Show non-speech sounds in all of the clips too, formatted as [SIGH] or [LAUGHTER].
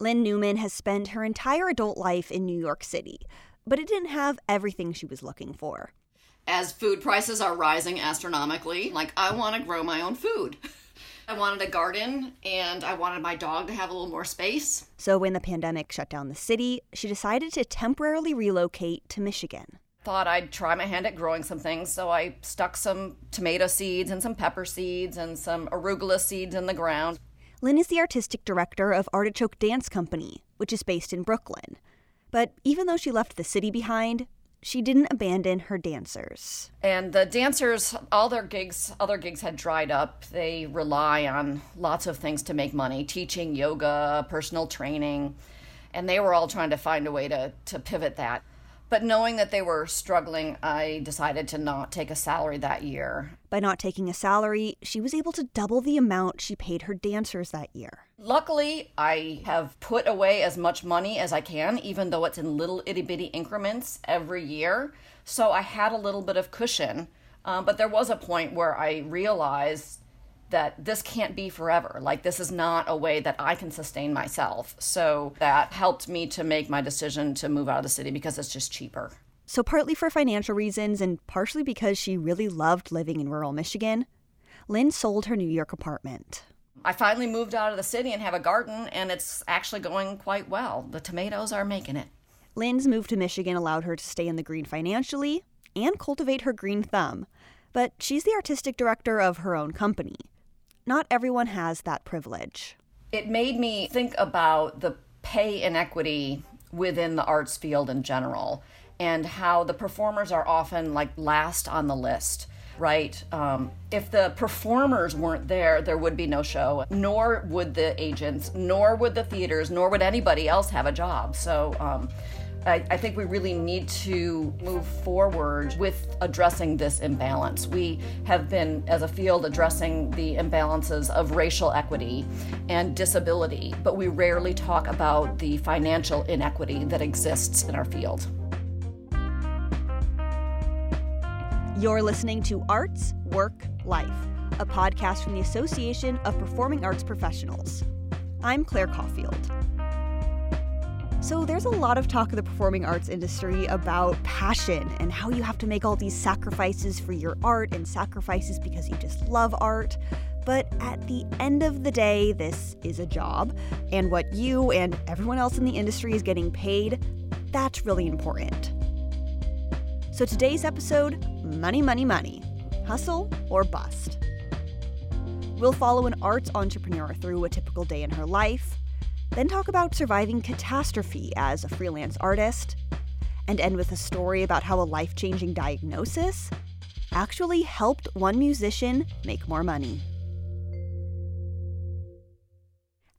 Lynn Neuman has spent her entire adult life in New York City, but it didn't have everything she was looking for. As food prices are rising astronomically, like I want to grow my own food. [LAUGHS] I wanted a garden and I wanted my dog to have a little more space. So when the pandemic shut down the city, she decided to temporarily relocate to Michigan. Thought I'd try my hand at growing some things, so I stuck some tomato seeds and some pepper seeds and some arugula seeds in the ground. Lynn is the artistic director of Artichoke Dance Company, which is based in Brooklyn. But even though she left the city behind, she didn't abandon her dancers. And the dancers, all their gigs, other gigs had dried up. They rely on lots of things to make money teaching, yoga, personal training. And they were all trying to find a way to, to pivot that. But knowing that they were struggling, I decided to not take a salary that year. By not taking a salary, she was able to double the amount she paid her dancers that year. Luckily, I have put away as much money as I can, even though it's in little itty bitty increments every year. So I had a little bit of cushion. Um, but there was a point where I realized that this can't be forever. Like, this is not a way that I can sustain myself. So that helped me to make my decision to move out of the city because it's just cheaper. So, partly for financial reasons and partially because she really loved living in rural Michigan, Lynn sold her New York apartment. I finally moved out of the city and have a garden, and it's actually going quite well. The tomatoes are making it. Lynn's move to Michigan allowed her to stay in the green financially and cultivate her green thumb. But she's the artistic director of her own company. Not everyone has that privilege. It made me think about the pay inequity within the arts field in general and how the performers are often like last on the list right? Um, if the performers weren't there, there would be no show, nor would the agents, nor would the theaters, nor would anybody else have a job. So um, I, I, think we really need to move forward with addressing this imbalance. We have been, as a field, addressing the imbalances of racial equity and disability, but we rarely talk about the financial inequity that exists in our field. You're listening to Arts, Work, Life, a podcast from the Association of Performing Arts Professionals. I'm Claire Caulfield. So, there's a lot of talk in the performing arts industry about passion and how you have to make all these sacrifices for your art and sacrifices because you just love art. But at the end of the day, this is a job, and what you and everyone else in the industry is getting paid, that's really important. So today's episode Money, Money, Money Hustle or Bust. We'll follow an arts entrepreneur through a typical day in her life, then talk about surviving catastrophe as a freelance artist, and end with a story about how a life changing diagnosis actually helped one musician make more money.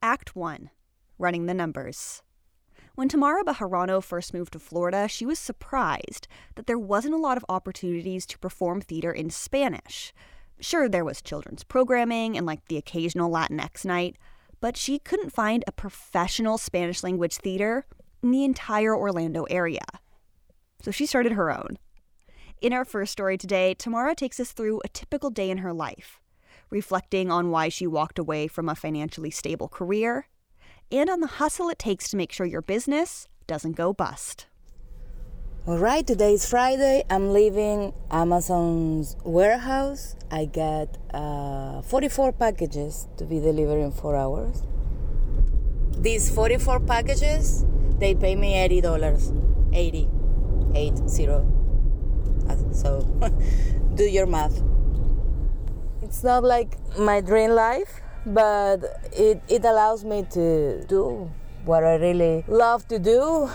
Act 1 Running the Numbers. When Thamara Bejarano first moved to Florida, she was surprised that there wasn't a lot of opportunities to perform theater in Spanish. Sure, there was children's programming and like the occasional Latinx night, but she couldn't find a professional Spanish language theater in the entire Orlando area. So she started her own. In our first story today, Thamara takes us through a typical day in her life, reflecting on why she walked away from a financially stable career and on the hustle it takes to make sure your business doesn't go bust. All right, today is Friday. I'm leaving Amazon's warehouse. I get uh, 44 packages to be delivered in four hours. These 44 packages, they pay me $80. 80. 8 0. So [LAUGHS] do your math. It's not like my dream life, but it, it allows me to do what I really love to do.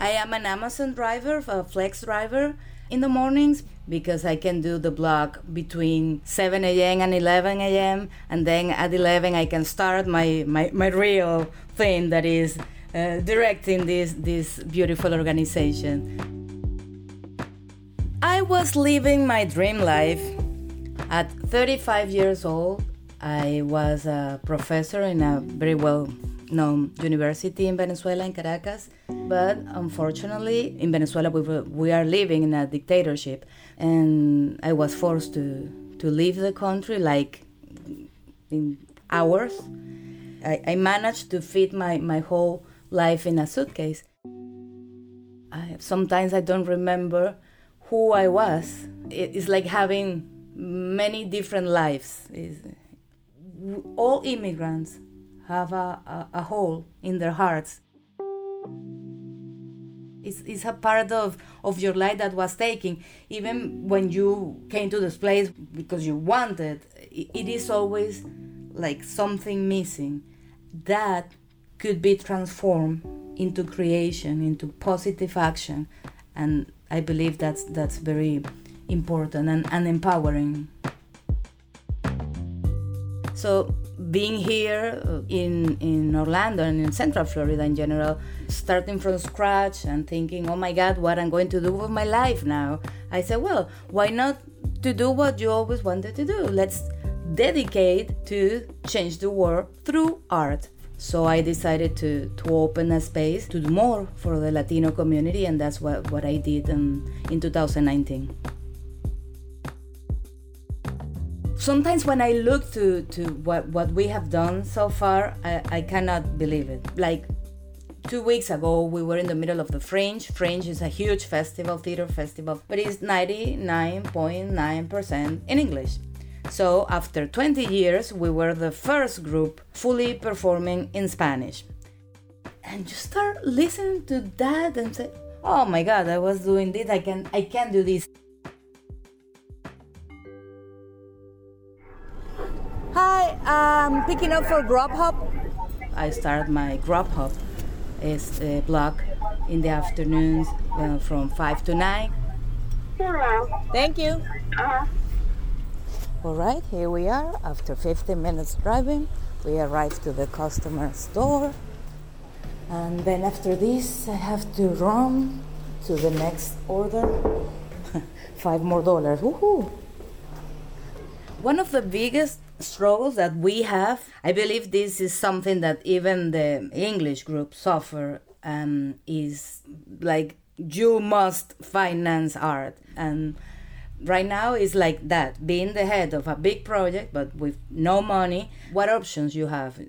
I am an Amazon driver, a flex driver in the mornings because I can do the block between 7 a.m. and 11 a.m. and then at 11 I can start my, my, my real thing that is uh, directing this, this beautiful organization. I was living my dream life at 35 years old I was a professor in a very well known university in Venezuela, in Caracas. But unfortunately, in Venezuela, we, were, we are living in a dictatorship. And I was forced to, to leave the country like in hours. I, I managed to fit my, my whole life in a suitcase. I, sometimes I don't remember who I was. It, it's like having many different lives. It's, all immigrants have a, a, a hole in their hearts. It's, it's a part of, of your life that was taken. Even when you came to this place because you wanted, it, it is always like something missing that could be transformed into creation, into positive action. And I believe that's, that's very important and, and empowering. So being here uh, in in Orlando and in Central Florida in general, starting from scratch and thinking, oh my God, what I'm going to do with my life now. I said, well, why not to do what you always wanted to do? Let's dedicate to change the world through art. So I decided to, to open a space to do more for the Latino community, and that's what, what I did in, in 2019 sometimes when I look to, to what, what we have done so far, I, I cannot believe it. Like two weeks ago, we were in the middle of the Fringe. Fringe is a huge festival, theater festival, but it's 99.9% in English. So after 20 years, we were the first group fully performing in Spanish. And you start listening to that and say, "Oh my God, I was doing this. I can, I can do this." Hi, I'm picking up for Grubhub. I start my Grubhub is a block in the afternoons uh, from 5 to 9. Thank you. Uh-huh. All right, here we are. After 15 minutes driving, we arrive to the customer's door. And then after this, I have to run to the next order. [LAUGHS] Five more dollars. Woohoo! One of the biggest struggles that we have. I believe this is something that even the English group suffer and is like you must finance art. And right now it's like that being the head of a big project but with no money what options you have?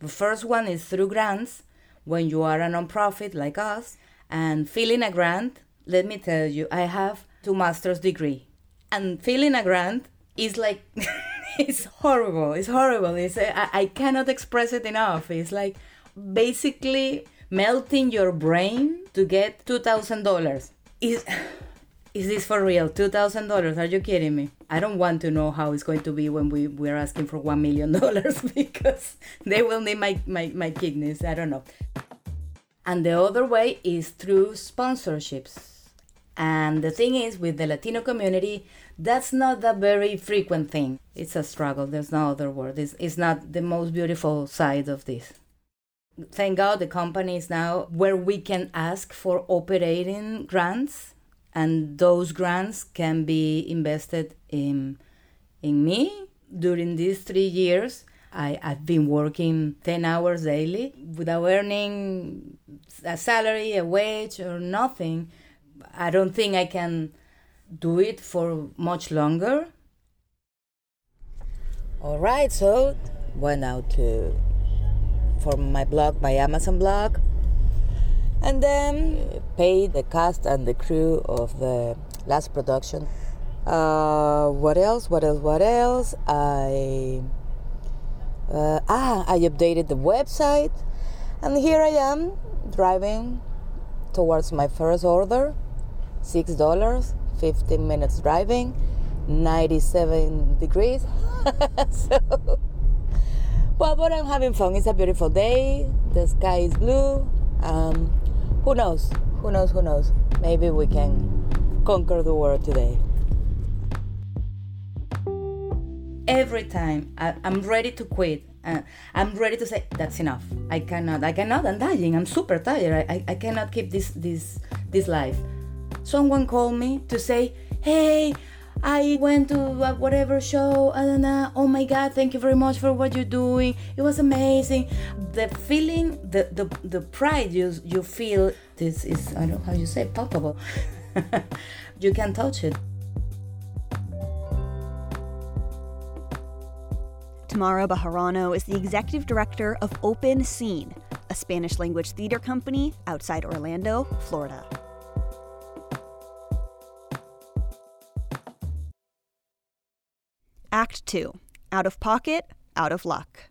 The first one is through grants when you are a nonprofit like us and filling a grant let me tell you i have two master's degree. And filling a grant is like [LAUGHS] it's horrible. It's horrible. It's uh, I, I cannot express it enough. It's like basically melting your brain to get two thousand dollars. Is [SIGHS] is this for real? Two thousand dollars? Are you kidding me? I don't want to know how it's going to be when we we're asking for one million [LAUGHS] dollars because they will need my, my, my kidneys. I don't know. And the other way is through sponsorships. And the thing is, with the Latino community, that's not a very frequent thing. It's a struggle. There's no other word. It's, it's not the most beautiful side of this. Thank God the company is now where we can ask for operating grants, and those grants can be invested in, in me. During these three years, I, I've been working 10 hours daily without earning a salary, a wage, or nothing. I don't think I can do it for much longer. All right, so went out to for my blog, my Amazon blog, and then paid the cast and the crew of the last production. Uh, what else? What else? What else? I uh, ah, I updated the website, and here I am driving towards my first order, six dollars 15 minutes driving, 97 degrees. [LAUGHS] so, well, but I'm having fun. It's a beautiful day. The sky is blue. Um, who knows? Who knows? Who knows? Maybe we can conquer the world today. Every time I, am ready to quit, uh, I'm ready to say that's enough. I cannot. I cannot. I'm dying. I'm super tired. I, I, I cannot keep this this this life someone called me to say, hey, I went to whatever show, and uh, oh my God, thank you very much for what you're doing. It was amazing. The feeling, the the, the pride you you feel, this is I don't know how you say palpable. [LAUGHS] you can touch it. Thamara Bejarano is the executive director of Open Scene, a Spanish language theater company outside Orlando, Florida. Act 2 Out of Pocket, Out of Luck.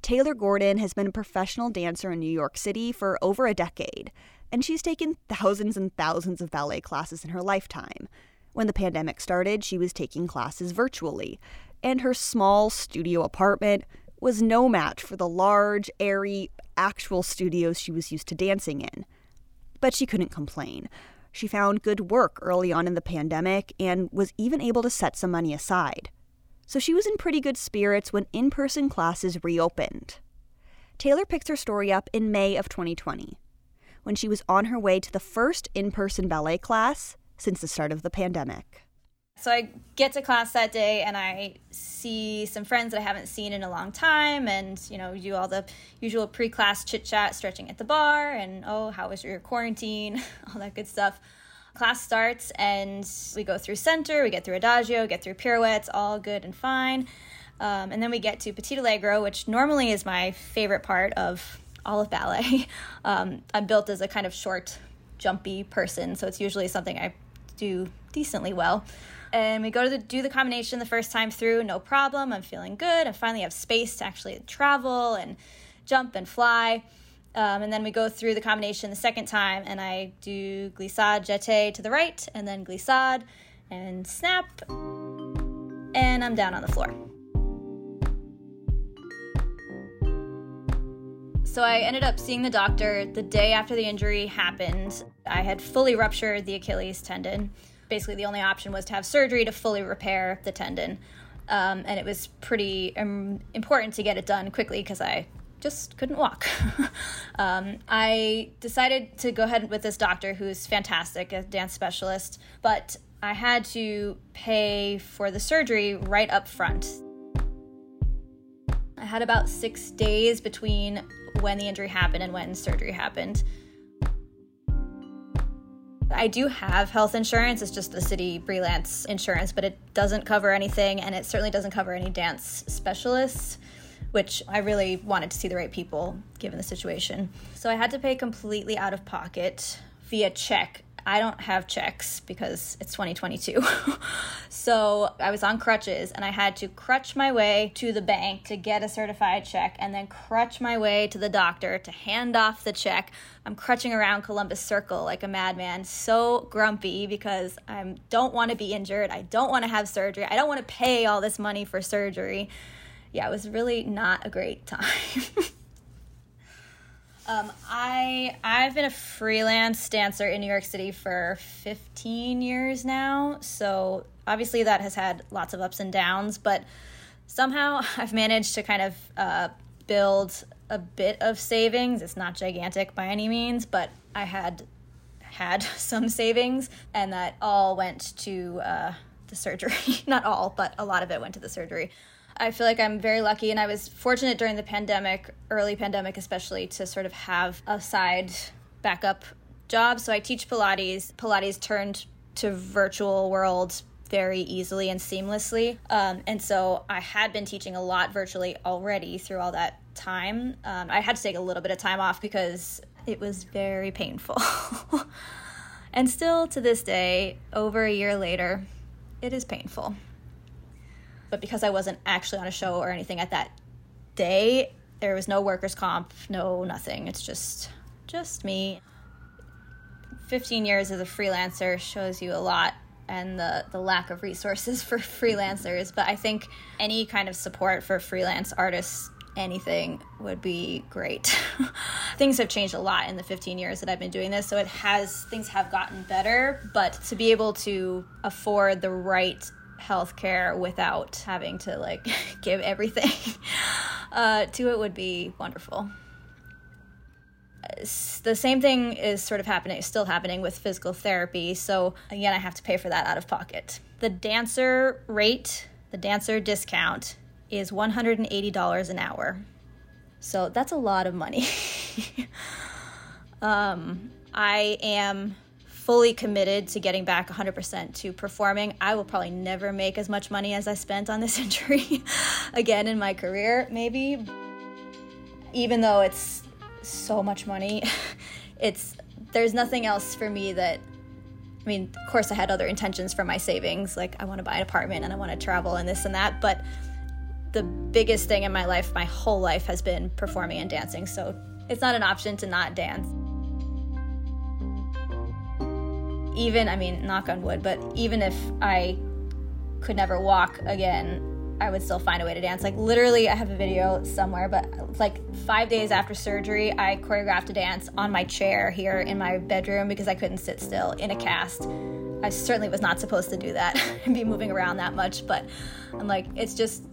Taylor Gordon has been a professional dancer in New York City for over a decade, and she's taken thousands and thousands of ballet classes in her lifetime. When the pandemic started, she was taking classes virtually, and her small studio apartment was no match for the large, airy, actual studios she was used to dancing in. But she couldn't complain. She found good work early on in the pandemic and was even able to set some money aside so she was in pretty good spirits when in person classes reopened. Taylor picks her story up in May of 2020, when she was on her way to the first in person ballet class since the start of the pandemic. So I get to class that day and I see some friends that I haven't seen in a long time and you know, do all the usual pre-class chit-chat, stretching at the barre and oh, how was your quarantine? [LAUGHS] all that good stuff class starts and we go through center, we get through adagio, get through pirouettes, all good and fine. Um, and then we get to petit allegro, which normally is my favorite part of all of ballet. [LAUGHS] Um, I'm built as a kind of short, jumpy person, so it's usually something I do decently well. And we go to the, do the combination the first time through, no problem. I'm feeling good. I finally have space to actually travel and jump and fly. Um, and then we go through the combination the second time, and I do glissade jeté to the right, and then glissade and snap, and I'm down on the floor. So I ended up seeing the doctor the day after the injury happened. I had fully ruptured the Achilles tendon. Basically, the only option was to have surgery to fully repair the tendon. Um, and it was pretty um, important to get it done quickly because I just couldn't walk. [LAUGHS] um, I decided to go ahead with this doctor who's fantastic, a dance specialist, but I had to pay for the surgery right up front. I had about six days between when the injury happened and when surgery happened. I do have health insurance. It's just the city freelance insurance, but it doesn't cover anything, and it certainly doesn't cover any dance specialists which I really wanted to see the right people given the situation. So I had to pay completely out of pocket via check. I don't have checks because it's 2022. [LAUGHS] so I was on crutches and I had to crutch my way to the bank to get a certified check and then crutch my way to the doctor to hand off the check. I'm crutching around Columbus Circle like a madman, so grumpy because I don't want to be injured. I don't want to have surgery. I don't want to pay all this money for surgery yeah, it was really not a great [LAUGHS] time. um, I I've been a freelance dancer in New York City for 15 years now, so obviously that has had lots of ups and downs, but somehow [LAUGHS] I've managed to kind of uh, build a bit of savings. It's not gigantic by any means, but I had had [LAUGHS] some savings, and that all went to uh, the surgery. not all, but a lot of it went to the surgery. I feel like I'm very lucky, and I was fortunate during the pandemic, early pandemic especially, to sort of have a side backup job. So I teach Pilates. Pilates turned to virtual world very easily and seamlessly. Um, and so I had been teaching a lot virtually already through all that time. Um, I had to take a little bit of time off because it was very painful. [LAUGHS] and still to this day, over a year later, it is painful but because I wasn't actually on a show or anything at that day, there was no workers' comp, no nothing. It's just just me. 15 years as a freelancer shows you a lot and the, the lack of resources [LAUGHS] for freelancers. But I think any kind of support for freelance artists, anything would be great. [LAUGHS] things have changed a lot in the 15 years that I've been doing this. So it has, things have gotten better. But to be able to afford the right healthcare without having to like [LAUGHS] give everything [LAUGHS] uh, to it would be wonderful. The same thing is sort of happening, still happening with physical therapy. So again, I have to pay for that out of pocket. The dancer rate, the dancer discount, is $180 an hour. So that's a lot of money. [LAUGHS] um, I am fully committed to getting back 100% to performing, I will probably never make as much money as I spent on this [LAUGHS] injury again in my career, maybe. Even though it's so much money, [LAUGHS] it's there's nothing else for me that I mean, of course I had other intentions for my savings, like I want to buy an apartment and I want to travel and this and that, but the biggest thing in my life, my whole life has been performing and dancing. So it's not an option to not dance. Even, I mean, knock on wood, but even if I could never walk again, I would still find a way to dance. Like literally, I have a video somewhere, but like five days after surgery, I choreographed a dance on my chair here in my bedroom because I couldn't sit still in a cast. I certainly was not supposed to do that [LAUGHS] and be moving around that much, but I'm like, it's just,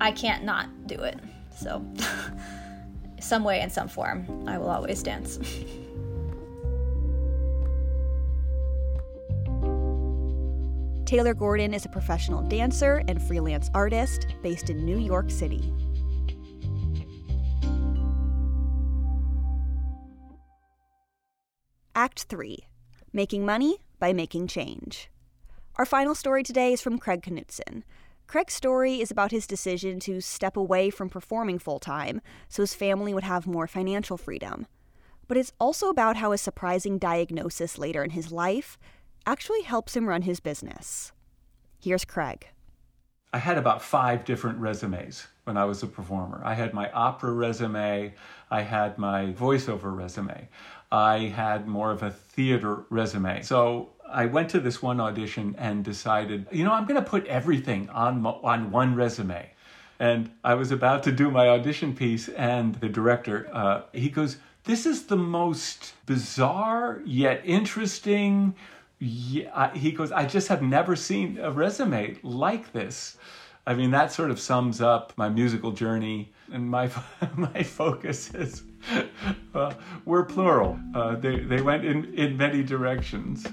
I can't not do it. So, [LAUGHS] some way in some form, I will always dance. [LAUGHS] Taylor Gordon is a professional dancer and freelance artist based in New York City. Act 3 Making Money by Making Change. Our final story today is from Craig Knudsen. Craig's story is about his decision to step away from performing full time so his family would have more financial freedom. But it's also about how a surprising diagnosis later in his life actually helps him run his business. Here's Craig. I had about five different resumes when I was a performer. I had my opera resume, I had my voiceover resume, I had more of a theater resume. So I went to this one audition and decided, you know, I'm going to put everything on on one resume. And I was about to do my audition piece, and the director, uh, he goes, "This is the most bizarre yet interesting." Yeah, he goes, "I just have never seen a resume like this." I mean, that sort of sums up my musical journey, and my [LAUGHS] my focus is [LAUGHS] well, we're plural. Uh, they they went in in many directions.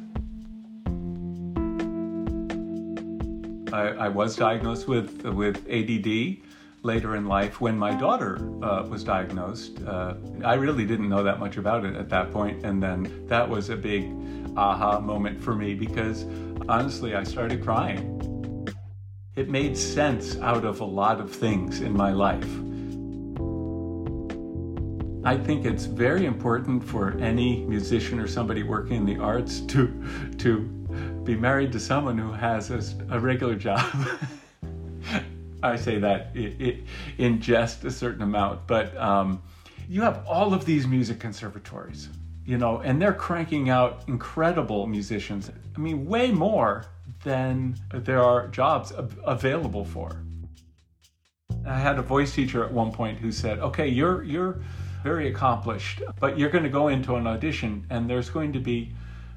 I, I was diagnosed with with ADD later in life when my daughter uh, was diagnosed. Uh, I really didn't know that much about it at that point, and then that was a big aha moment for me because honestly, I started crying. It made sense out of a lot of things in my life. I think it's very important for any musician or somebody working in the arts to to be married to someone who has a, a regular job. [LAUGHS] I say that it, it, in just a certain amount, but um, you have all of these music conservatories, you know, and they're cranking out incredible musicians. I mean, way more than there are jobs available for. I had a voice teacher at one point who said, "Okay, you're you're very accomplished, but you're going to go into an audition, and there's going to be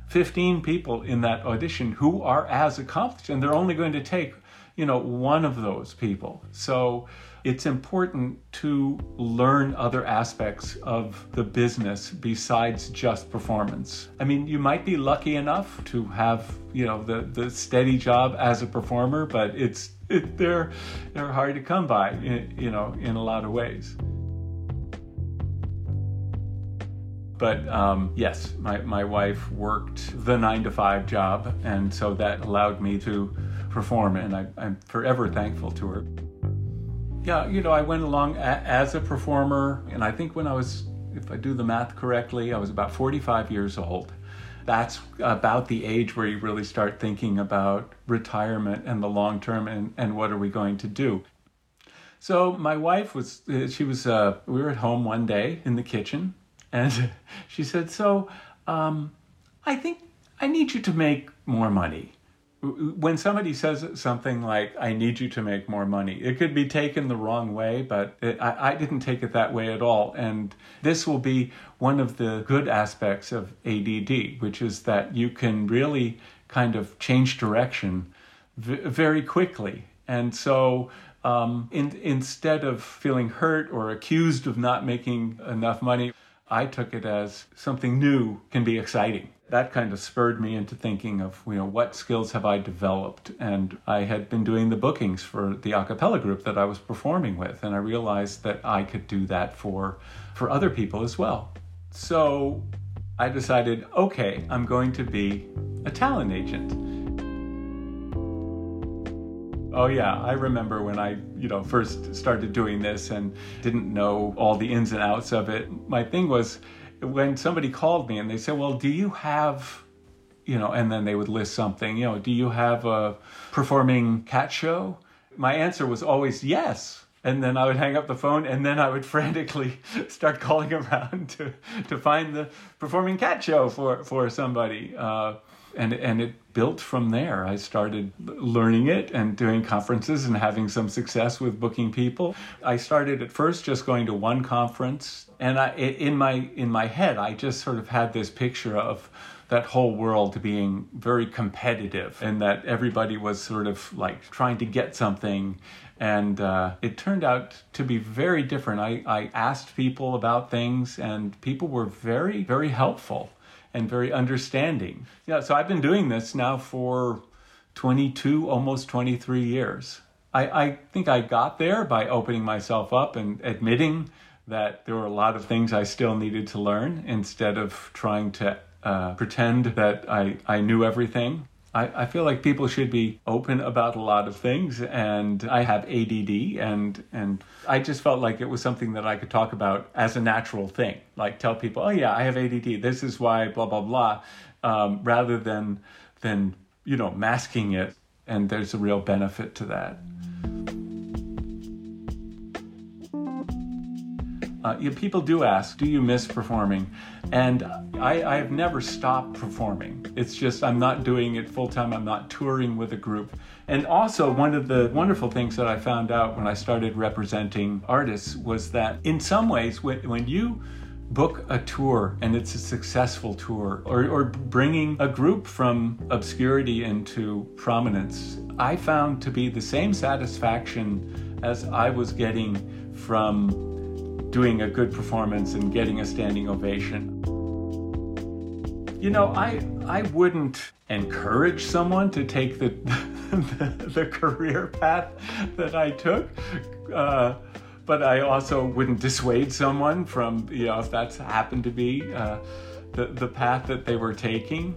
15 people in that audition who are as accomplished and they're only going to take you know one of those people so it's important to learn other aspects of the business besides just performance i mean you might be lucky enough to have you know the the steady job as a performer but it's it, they're they're hard to come by you know in a lot of ways But um, yes, my, my wife worked the nine to five job, and so that allowed me to perform, and I, am forever thankful to her. Yeah, you know, I went along a, as a performer, and I think when I was, if I do the math correctly, I was about 45 years old. That's about the age where you really start thinking about retirement and the long term and, and what are we going to do. So my wife was, she was, uh, we were at home one day in the kitchen and [LAUGHS] she said, So um, I think I need you to make more money. When somebody says something like, I need you to make more money, it could be taken the wrong way, but it, I, I didn't take it that way at all. And this will be one of the good aspects of ADD, which is that you can really kind of change direction v- very quickly. And so um, in, instead of feeling hurt or accused of not making enough money, I took it as something new can be exciting. That kind of spurred me into thinking of, you know, what skills have I developed? And I had been doing the bookings for the a cappella group that I was performing with, and I realized that I could do that for for other people as well. So I decided, okay, I'm going to be a talent agent. Oh yeah, I remember when I, you know, first started doing this and didn't know all the ins and outs of it. My thing was when somebody called me and they said, "Well, do you have you know, and then they would list something, you know, do you have a performing cat show? My answer was always yes and then I would hang up the phone, and then I would [LAUGHS] frantically start calling [LAUGHS] around to to find the performing cat show for for somebody. Uh, and and it built from there. I started learning it and doing conferences and having some success with booking people. I started at first just going to one conference, and I in my in my head I just sort of had this picture of that whole world being very competitive and that everybody was sort of like trying to get something and uh, it turned out to be very different. I, I asked people about things, and people were very, very helpful and very understanding. Yeah, so I've been doing this now for 22, almost 23 years. I, I think I got there by opening myself up and admitting that there were a lot of things I still needed to learn instead of trying to uh, pretend that I, I knew everything. I, I feel like people should be open about a lot of things, and I have ADD, and and I just felt like it was something that I could talk about as a natural thing, like tell people, oh yeah, I have ADD. This is why, blah blah blah, um, rather than than you know masking it. And there's a real benefit to that. Uh, people do ask, do you miss performing? And I, I've never stopped performing. It's just I'm not doing it full time. I'm not touring with a group. And also, one of the wonderful things that I found out when I started representing artists was that in some ways, when, when you book a tour and it's a successful tour, or, or bringing a group from obscurity into prominence, I found to be the same satisfaction as I was getting from doing a good performance and getting a standing ovation. You know, I I wouldn't encourage someone to take the [LAUGHS] the, the career path that I took. Uh, but I also wouldn't dissuade someone from, you know, if that's happened to be uh, the, the path that they were taking.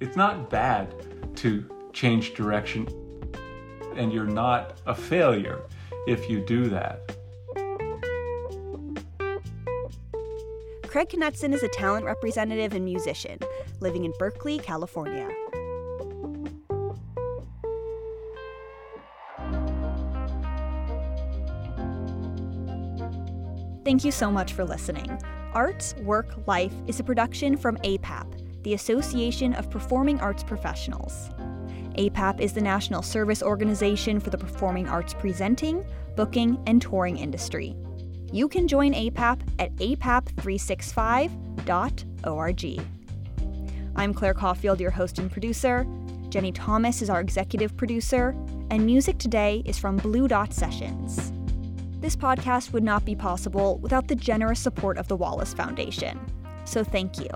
It's not bad to change direction, and you're not a failure if you do that. Craig Knudsen is a talent representative and musician living in Berkeley, California. Thank you so much for listening. Arts, Work, Life is a production from APAP, the Association of Performing Arts Professionals. APAP is the national service organization for the performing arts presenting, booking, and touring industry. You can join APAP at apap365.org. I'm Claire Caulfield, your host and producer. Jenny Thomas is our executive producer, and music today is from Blue Dot Sessions. This podcast would not be possible without the generous support of the Wallace Foundation, so thank you.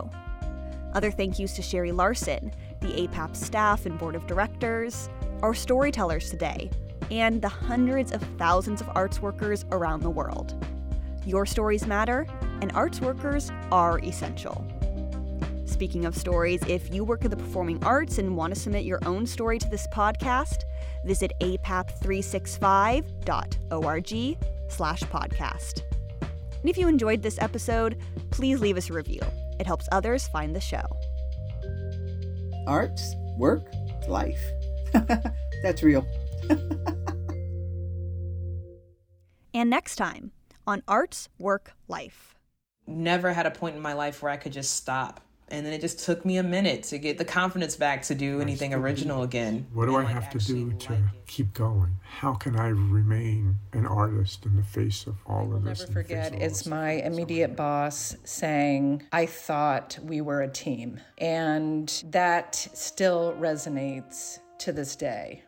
Other thank yous to Sherry Larson, the APAP staff and board of directors, our storytellers today, and the hundreds of thousands of arts workers around the world. Your stories matter, and arts workers are essential. Speaking of stories, if you work in the performing arts and want to submit your own story to this podcast, visit apap365.org slash podcast. And if you enjoyed this episode, please leave us a review. It helps others find the show. Arts, work, life. [LAUGHS] That's real. [LAUGHS] and next time, on arts, work, life. Never had a point in my life where I could just stop. And then it just took me a minute to get the confidence back to do anything original again. What do I have to do to keep going? How can I remain an artist in the face of all of this? I'll Never forget, it's my immediate boss saying, I thought we were a team. And that still resonates to this day.